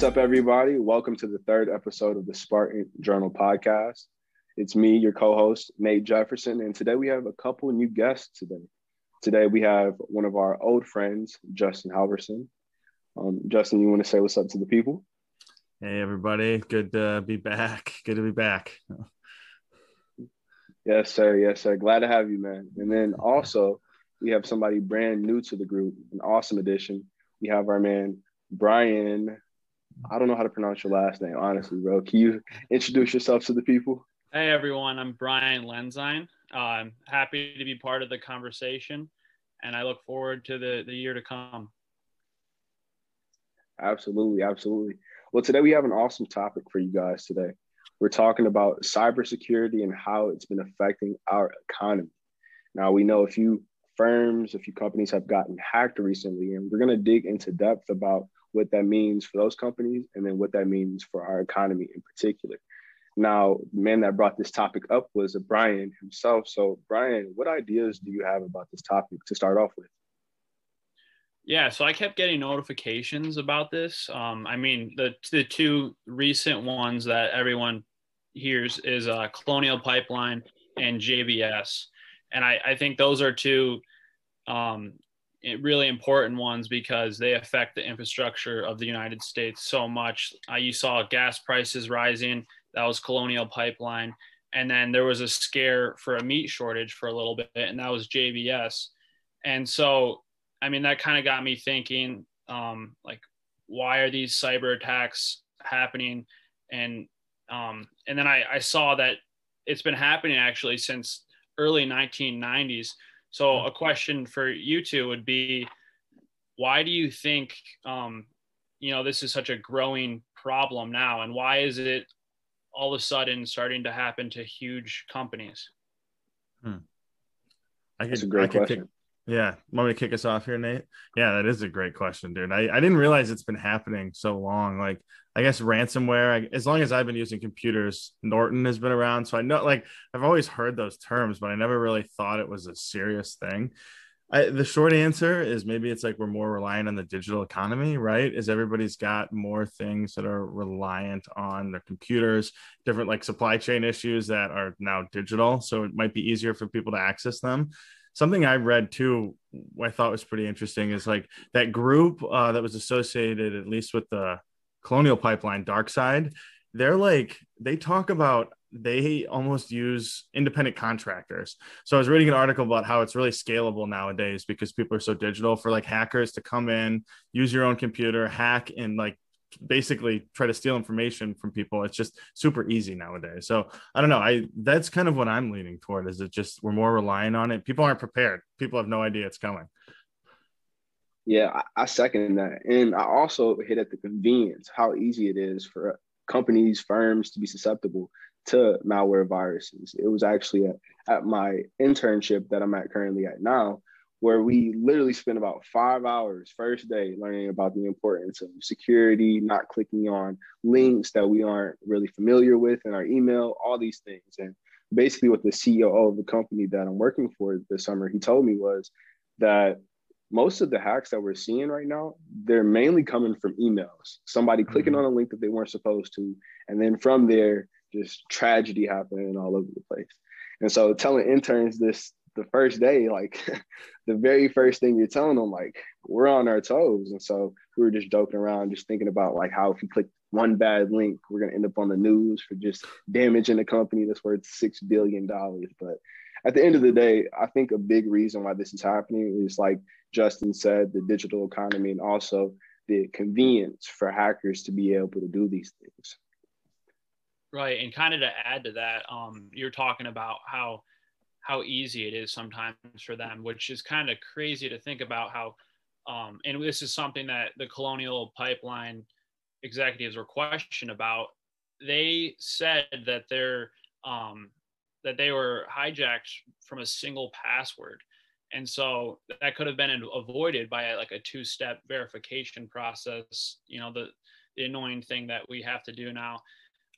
What's up, everybody? Welcome to the third episode of the Spartan Journal podcast. It's me, your co host, Nate Jefferson, and today we have a couple new guests today. Today we have one of our old friends, Justin Halverson. Um, Justin, you want to say what's up to the people? Hey, everybody. Good to be back. Good to be back. Yes, sir. Yes, sir. Glad to have you, man. And then also, we have somebody brand new to the group, an awesome addition. We have our man, Brian. I don't know how to pronounce your last name, honestly, bro. Can you introduce yourself to the people? Hey, everyone. I'm Brian Lenzine. Uh, I'm happy to be part of the conversation, and I look forward to the, the year to come. Absolutely. Absolutely. Well, today we have an awesome topic for you guys today. We're talking about cybersecurity and how it's been affecting our economy. Now, we know a few firms, a few companies have gotten hacked recently, and we're going to dig into depth about what that means for those companies and then what that means for our economy in particular. Now, the man that brought this topic up was Brian himself. So, Brian, what ideas do you have about this topic to start off with? Yeah, so I kept getting notifications about this. Um, I mean, the the two recent ones that everyone hears is uh, Colonial Pipeline and JBS, and I, I think those are two um, really important ones because they affect the infrastructure of the United States so much. Uh, you saw gas prices rising. That was Colonial Pipeline, and then there was a scare for a meat shortage for a little bit, and that was JBS. And so I mean, that kind of got me thinking, um, like, why are these cyber attacks happening? And um, and then I, I saw that it's been happening actually since early 1990s. So a question for you two would be, why do you think, um, you know, this is such a growing problem now, and why is it all of a sudden starting to happen to huge companies? Hmm. I could, That's a great I question. Yeah. Want me to kick us off here, Nate? Yeah, that is a great question, dude. I, I didn't realize it's been happening so long. Like, I guess ransomware, I, as long as I've been using computers, Norton has been around. So I know, like, I've always heard those terms, but I never really thought it was a serious thing. I, the short answer is maybe it's like we're more reliant on the digital economy, right? Is everybody's got more things that are reliant on their computers, different like supply chain issues that are now digital. So it might be easier for people to access them something I read too, I thought was pretty interesting is like that group uh, that was associated at least with the Colonial Pipeline DarkSide. They're like they talk about they almost use independent contractors. So I was reading an article about how it's really scalable nowadays because people are so digital for like hackers to come in, use your own computer, hack and like basically try to steal information from people. It's just super easy nowadays. So i don't know. I that's kind of what i'm leaning toward is it just we're more relying on it. People aren't prepared. People have no idea it's coming yeah i, I second that and i also hit at the convenience how easy it is for companies firms to be susceptible to malware viruses it was actually at, at my internship that i'm at currently at now where we literally spent about five hours first day learning about the importance of security, not clicking on links that we aren't really familiar with in our email, all these things. And basically, what the CEO of the company that I'm working for this summer, he told me was that most of the hacks that we're seeing right now, they're mainly coming from emails. Somebody mm-hmm. clicking on a link that they weren't supposed to, and then from there, just tragedy happening all over the place. And so telling interns this the first day, like the very first thing you're telling them, like we're on our toes. And so we were just joking around, just thinking about like how if you click one bad link, we're gonna end up on the news for just damaging a company that's worth six billion dollars. But at the end of the day, I think a big reason why this is happening is like Justin said, the digital economy and also the convenience for hackers to be able to do these things. Right. And kind of to add to that, um, you're talking about how how easy it is sometimes for them, which is kind of crazy to think about how, um, and this is something that the Colonial Pipeline executives were questioned about. They said that they're um, that they were hijacked from a single password, and so that could have been avoided by like a two-step verification process. You know the the annoying thing that we have to do now.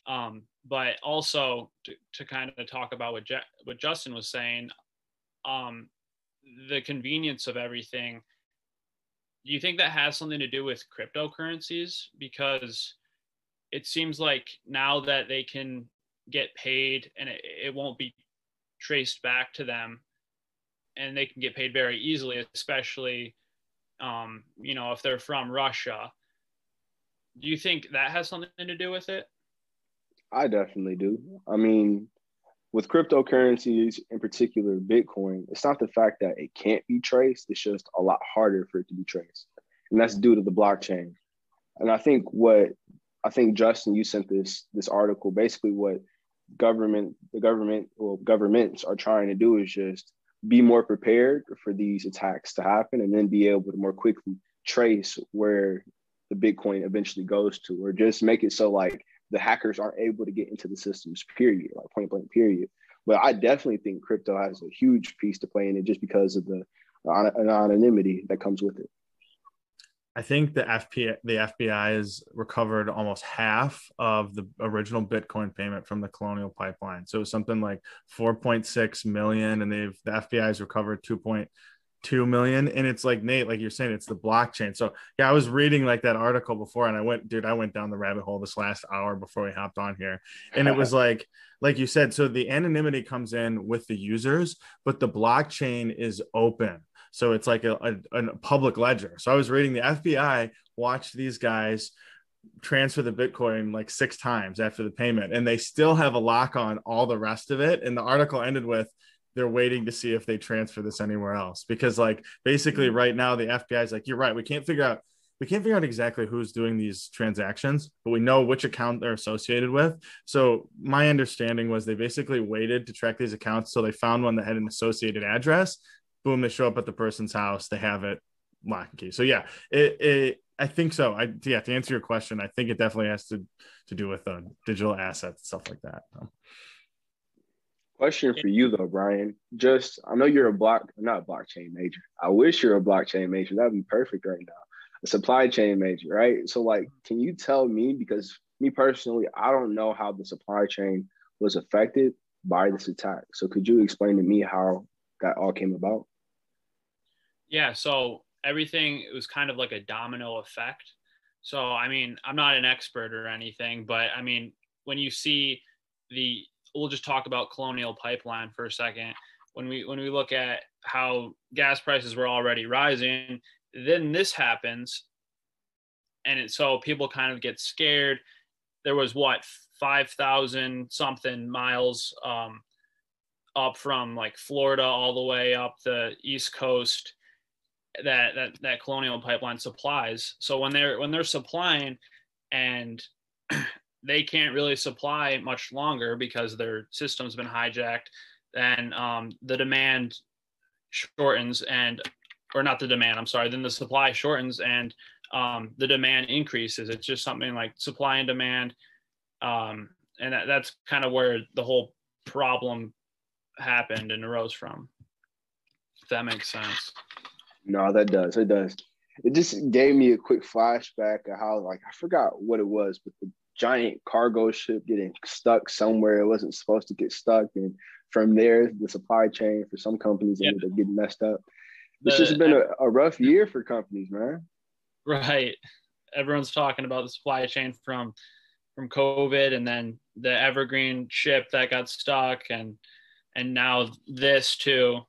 Um, but also to, to kind of talk about what, Je- what Justin was saying, um, the convenience of everything do you think that has something to do with cryptocurrencies? Because it seems like now that they can get paid and it, it won't be traced back to them and they can get paid very easily, especially, um, you know, if they're from Russia. Do you think that has something to do with it? I definitely do. I mean, with cryptocurrencies, in particular Bitcoin, it's not the fact that it can't be traced, it's just a lot harder for it to be traced. And that's due to the blockchain. And I think what I think Justin, you sent this this article. Basically, what government, the government, well, governments are trying to do is just be more prepared for these attacks to happen, and then be able to more quickly trace where the Bitcoin eventually goes to, or just make it so like the hackers aren't able to get into the systems, period, like point blank, period. But I definitely think crypto has a huge piece to play in it just because of the uh, anonymity that comes with it. I think the FP the FBI has recovered almost half of the original Bitcoin payment from the Colonial Pipeline. So it was something like 4.6 million, and they've the FBI has recovered 2.2 million. and it's like nate like you're saying it's the blockchain so yeah i was reading like that article before and i went dude i went down the rabbit hole this last hour before we hopped on here and it was like like you said so the anonymity comes in with the users but the blockchain is open so it's like a, a, a public ledger. So i was reading the fbi watched these guys transfer the bitcoin like six times after the payment and they still have a lock on all the rest of it. And the article ended with they're waiting to see if they transfer this anywhere else. Because like basically mm-hmm. right now the FBI is like you're right. We can't figure out we can't figure out exactly who's doing these transactions but we know which account they're associated with. So my understanding was they basically waited to track these accounts so they found one that had an associated address boom they show up at the person's house they have it lock and key so yeah it, it I think so. I yeah. To answer your question, I think it definitely has to to do with uh, digital assets stuff like that. Question for you though, Brian. Just I know you're a block, not a blockchain major. I wish you're a blockchain major. That'd be perfect right now. A supply chain major, right? So like, can you tell me because me personally, I don't know how the supply chain was affected by this attack. So could you explain to me how that all came about? Yeah, so everything was kind of like a domino effect. So I mean, I'm not an expert or anything, but I mean, when you see the we'll just talk about Colonial Pipeline for a second. When we when we look at how gas prices were already rising, then this happens, and it, so people kind of get scared. There was what five thousand something miles um, up from like Florida all the way up the East Coast that that that Colonial Pipeline supplies. So when they're when they're supplying and they can't really supply much longer because their system's been hijacked and um, the demand shortens and or not the demand i'm sorry then the supply shortens and um, the demand increases it's just something like supply and demand um, and that, that's kind of where the whole problem happened and arose from if that makes sense no that does. It does. It just gave me a quick flashback of how like i forgot what it was but the giant cargo ship getting stuck somewhere. It wasn't supposed to get stuck. And from there the supply chain for some companies yeah. ended up getting messed up. This has been a, a rough year for companies man. Right. Everyone's talking about the supply chain from from covid and then the evergreen ship that got stuck and and now this too.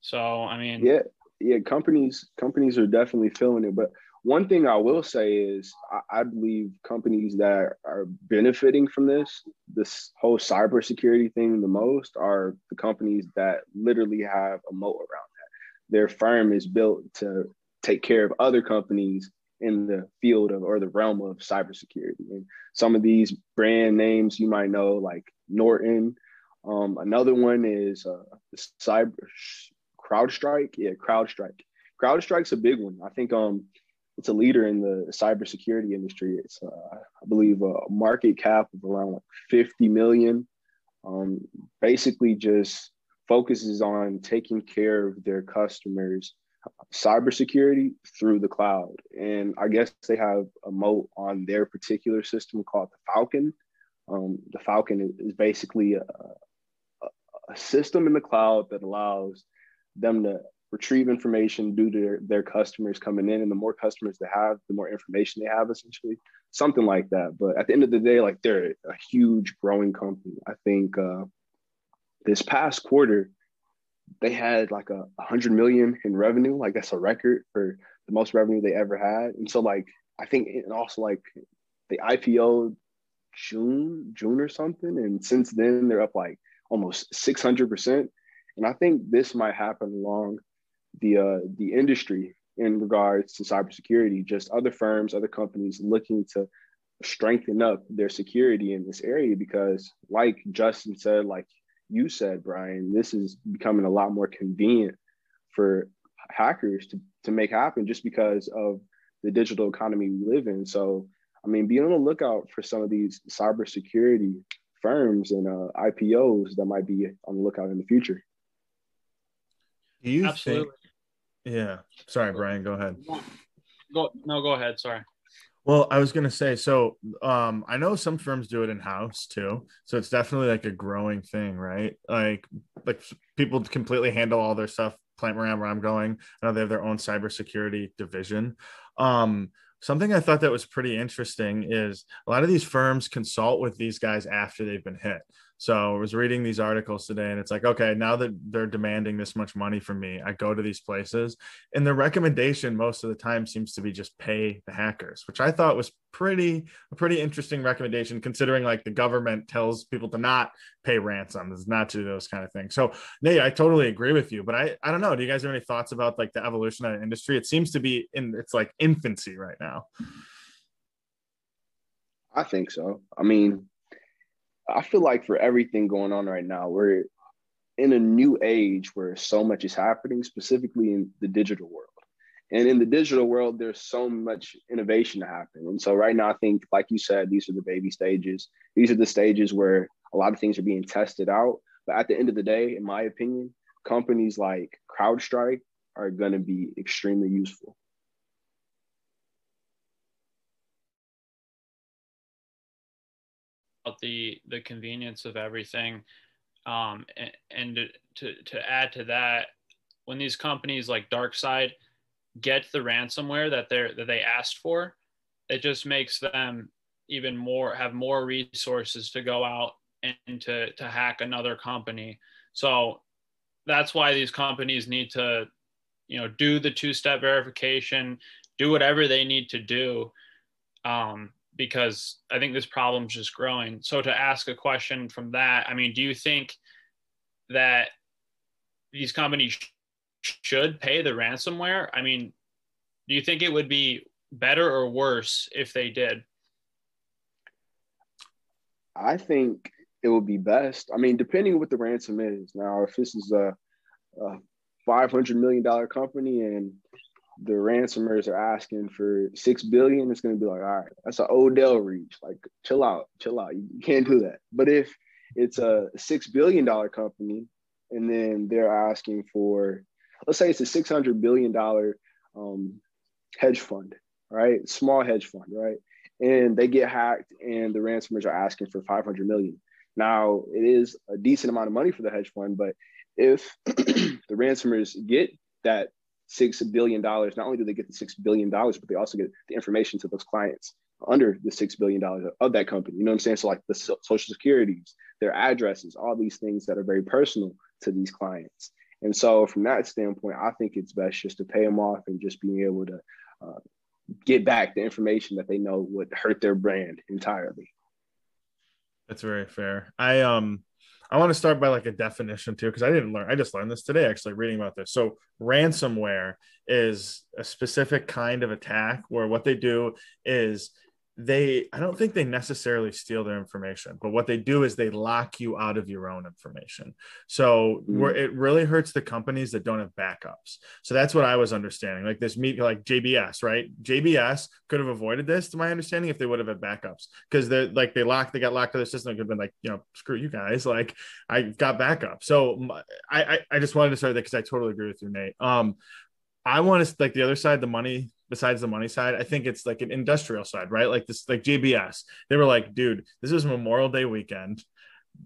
So i mean yeah yeah companies companies are definitely feeling it but one thing I will say is I, I, believe companies that are benefiting from this, this whole cybersecurity thing the most are the companies that literally have a moat around that. Their firm is built to take care of other companies in the field of or the realm of cybersecurity. And some of these brand names you might know, like Norton. Um, another one is uh, Cyber CrowdStrike. Yeah, CrowdStrike. CrowdStrike's a big one. I think um, it's a leader in the cybersecurity industry. It's, uh, I believe, a market cap of around like 50 million. Um, basically, just focuses on taking care of their customers' cybersecurity through the cloud. And I guess they have a moat on their particular system called the Falcon. Um, the Falcon is basically a, a, a system in the cloud that allows them to retrieve information due to their, their customers coming in. And the more customers they have, the more information they have, essentially, something like that. But at the end of the day, like they're a huge growing company. I think uh, this past quarter, they had like a hundred million in revenue. Like that's a record for the most revenue they ever had. And so like I think and also like the IPO June, June or something. And since then they're up like almost 600%. And I think this might happen along the uh, the industry in regards to cybersecurity. Just other firms, other companies looking to strengthen up their security in this area because, like Justin said, like you said, Brian, this is becoming a lot more convenient for hackers to, to make happen just because of the digital economy we live in. So, I mean, be on the lookout for some of these cybersecurity firms and uh, IPOs that might be on the lookout in the future. Do you Absolutely. think? Yeah. Sorry, Brian. Go ahead. Go. No, go ahead. Sorry. Well, I was gonna say, so um, I know some firms do it in house too, so it's definitely like a growing thing, right? Like, like people completely handle all their stuff. Plante Moran where I'm going. I know they have their own cybersecurity division. Um, something I thought that was pretty interesting is a lot of these firms consult with these guys after they've been hit. So I was reading these articles today, and it's like, okay, now that they're demanding this much money from me, I go to these places, and the recommendation most of the time seems to be just pay the hackers, which I thought was pretty a pretty interesting recommendation, considering like the government tells people to not pay ransoms, not to do those kind of things. So, Nate, I totally agree with you, but I I don't know. Do you guys have any thoughts about like the evolution of the industry? It seems to be in its like infancy right now. I think so. I mean, I feel like for everything going on right now, we're in a new age where so much is happening, specifically in the digital world. And in the digital world, there's so much innovation to happen. And so right now, I think, like you said, these are the baby stages. These are the stages where a lot of things are being tested out. But at the end of the day, in my opinion, companies like CrowdStrike are going to be extremely useful. About the the convenience of everything. Um, and, and to, to add to that when these companies like darkside get the ransomware that they're that they asked for it just makes them even more have more resources to go out and to to hack another company. So that's why these companies need to you know do the two step verification do whatever they need to do. Um, because I think this problem's just growing. So to ask a question from that, I mean, do you think that these companies should pay the ransomware? I mean, do you think it would be better or worse if they did? I think it would be best. I mean, depending what the ransom is. Now, if this is a, a $500 million company and the ransomers are asking for six billion, it's gonna be like, all right, that's an Odell reach. Like, chill out, chill out. You can't do that. But if it's a six billion dollar company, and then they're asking for, let's say it's a six hundred billion dollar um, hedge fund, right? Small hedge fund, right? And they get hacked, and the ransomers are asking for five hundred million. Now, it is a decent amount of money for the hedge fund, but if the ransomers get that six billion dollars. Not only do they get the six billion dollars, but they also get the information to those clients under the six billion dollars of that company. You know what I'm saying? So like the social securities, their addresses, all these things that are very personal to these clients. And so from that standpoint, I think it's best just to pay them off and just being able to uh, get back the information that they know would hurt their brand entirely. That's very fair. I um I want to start by like a definition too, because I didn't learn. I just learned this today, actually, reading about this. So, ransomware is a specific kind of attack where what they do is they i don't think they necessarily steal their information but what they do is they lock you out of your own information. So mm. where it really hurts the companies that don't have backups. So that's what i was understanding like this meet like jbs right? Jbs could have avoided this to my understanding if they would have had backups because they're like they locked they got locked to the system it could have been like you know screw you guys like i got backup. So i i, I just wanted to start that because i totally agree with you nate. Um I want to like the other side, the money besides the money side, I think it's like an industrial side, right? Like this, like JBS. They were like, dude, this is Memorial Day weekend.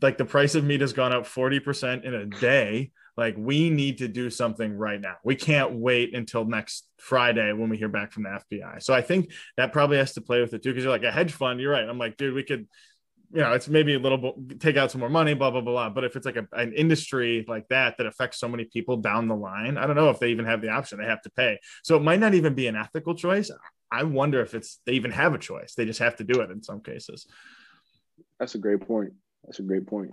like the price of meat has gone up 40% in a day like we need to do something right now we can't wait until next friday when we hear back from the fbi so i think that probably has to play with it too because you're like a hedge fund you're right i'm like dude we could you know, it's maybe a little take out some more money, blah blah blah blah. But if it's like a, an industry like that that affects so many people down the line, I don't know if they even have the option. They have to pay, so it might not even be an ethical choice. I wonder if it's they even have a choice. They just have to do it in some cases. That's a great point. That's a great point.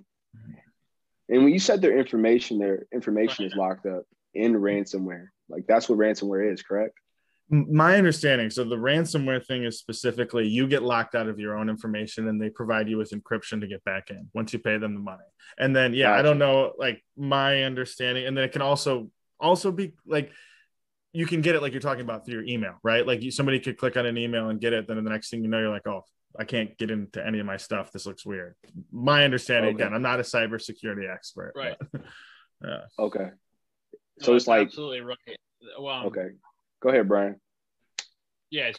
And when you said their information, their information is locked up in ransomware. Like that's what ransomware is, correct? My understanding so the ransomware thing is specifically you get locked out of your own information and they provide you with encryption to get back in once you pay them the money. And then yeah gotcha. i don't know like my understanding and then it can also also be like you can get it like you're talking about through your email right? Like you, somebody could click on an email and get it then the next thing you know you're like oh i can't get into any of my stuff. This looks weird. My understanding okay. again i'm not a cybersecurity expert right. but, yeah. Okay. So no, it's like absolutely right. Well okay Go ahead, Brian. Yes.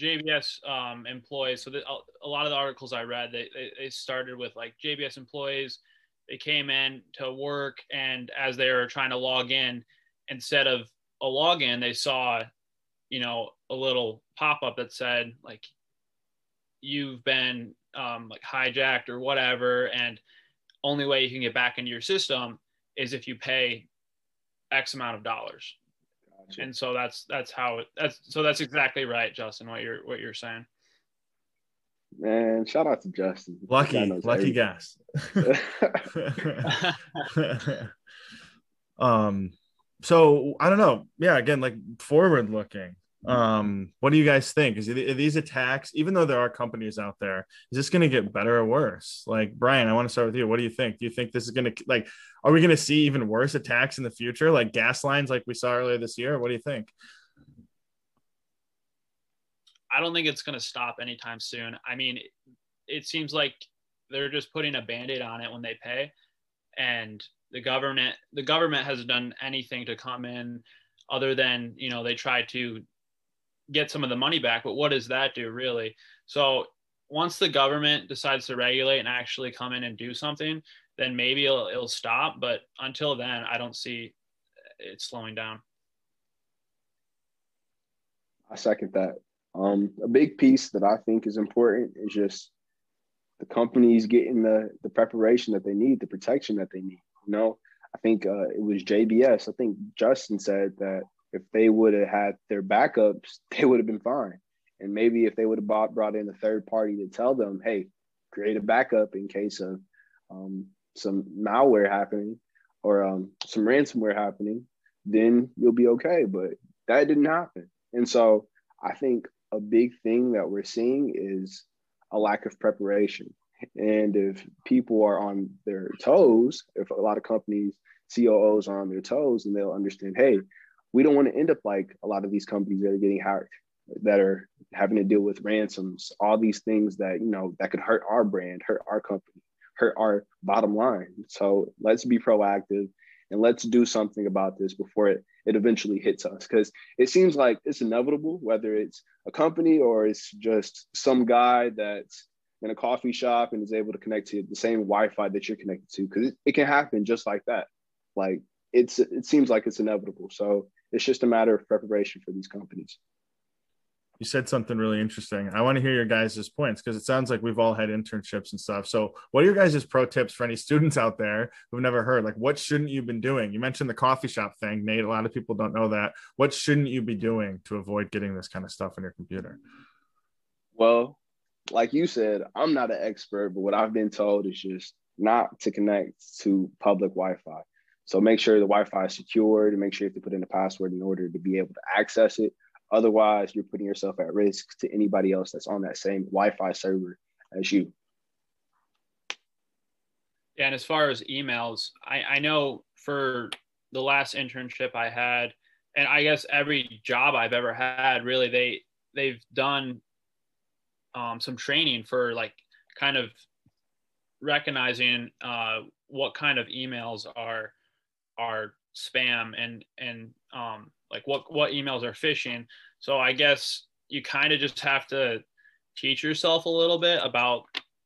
JBS um, employees. So the, a lot of the articles I read, they, they, they started with like JBS employees. They came in to work, and as they were trying to log in, instead of a login, they saw, you know, a little pop up that said like, "You've been um, like hijacked or whatever," and only way you can get back into your system is if you pay X amount of dollars. Gotcha. And so that's that's how it that's so that's exactly right, Justin, what you're what you're saying. Man, shout out to Justin. Lucky, lucky guess. um, so I don't know. Yeah, again, like forward looking um what do you guys think? Is it, these attacks even though there are companies out there is this going to get better or worse? Like brian i want to start with you. What do you think? Do you think this is going to like are we going to see even worse attacks in the future? Like gas lines like we saw earlier this year? What do you think? I don't think it's going to stop anytime soon. I mean it, seems like they're just putting a band-aid on it when they pay and the government the government hasn't done anything to come in other than you know they try to get some of the money back. But what does that do really? So once the government decides to regulate and actually come in and do something, then maybe it'll, it'll stop. But until then, I don't see it slowing down. I second that. Um, a big piece that I think is important is just the companies getting the the preparation that they need, the protection that they need. You know, I think uh, it was JBS. I think Justin said that if they would have had their backups, they would have been fine. And maybe if they would have brought, brought in a third party to tell them, hey, create a backup in case of um, some malware happening or um, some ransomware happening, then you'll be okay. But that didn't happen. And so I think a big thing that we're seeing is a lack of preparation. And if people are on their toes, if a lot of companies, COOs are on their toes, and they'll understand, hey, we don't want to end up like a lot of these companies that are getting hacked that are having to deal with ransoms all these things that you know that could hurt our brand hurt our company hurt our bottom line. So let's be proactive and let's do something about this before it, it eventually hits us. Because it seems like it's inevitable whether it's a company or it's just some guy that's in a coffee shop and is able to connect to the same wi-fi that you're connected to because it, it can happen just like that. Like it's it seems like it's inevitable. So it's just a matter of preparation for these companies. You said something really interesting. I want to hear your guys' points because it sounds like we've all had internships and stuff. So, what are your guys' pro tips for any students out there who've never heard? Like, what shouldn't you been doing? You mentioned the coffee shop thing, Nate. A lot of people don't know that. What shouldn't you be doing to avoid getting this kind of stuff on your computer? Well, like you said, I'm not an expert, but what I've been told is just not to connect to public Wi-Fi. So make sure the Wi-Fi is secured and make sure you have to put in a password in order to be able to access it. Otherwise, you're putting yourself at risk to anybody else that's on that same Wi-Fi server as you. Yeah, and as far as emails, I, I know for the last internship I had, and I guess every job I've ever had, really, they they've done um, some training for like kind of recognizing uh, what kind of emails are are spam and and um, like what what emails are phishing. So I guess you kind of just have to teach yourself a little bit about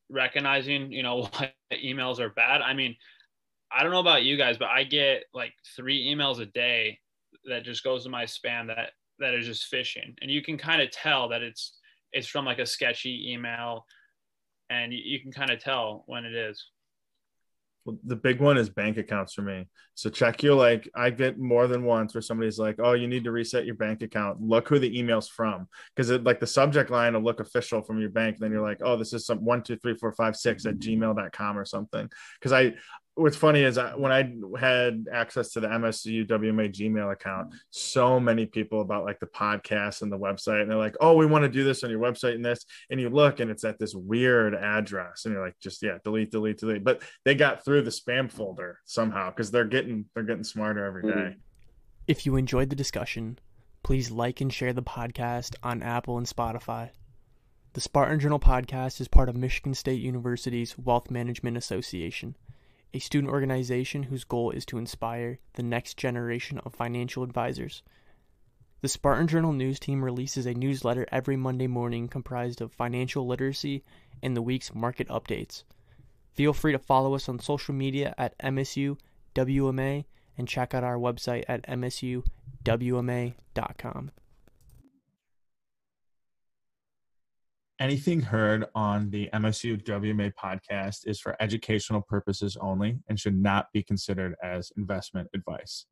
recognizing, you know, what emails are bad. I mean, I don't know about you guys, but I get like three emails a day that just goes to my spam that that is just phishing, and you can kind of tell that it's it's from like a sketchy email, and you, you can kind of tell when it is. The big one is bank accounts for me. So check your like I get more than once where somebody's like, "Oh, you need to reset your bank account." Look who the email's from, because it like the subject line will look official from your bank. Then you're like, "Oh, this is some one two three four five six at gmail.com or something." Because I what's funny is I, when I had access to the MSU WMA Gmail account, so many people about like the podcast and the website, and they're like, "Oh, we want to do this on your website and this," and you look and it's at this weird address, and you're like, "Just yeah, delete, delete, delete." But they got through the spam folder somehow because they're getting they're getting smarter every day. Mm-hmm. If you enjoyed the discussion, please like and share the podcast on Apple and Spotify. The Spartan Journal podcast is part of Michigan State University's Wealth Management Association a student organization whose goal is to inspire the next generation of financial advisors. The Spartan Journal news team releases a newsletter every Monday morning comprised of financial literacy and the week's market updates. Feel free to follow us on social media at MSU WMA and check out our website at msuwma.com. Anything heard on the MSU WMA podcast is for educational purposes only and should not be considered as investment advice.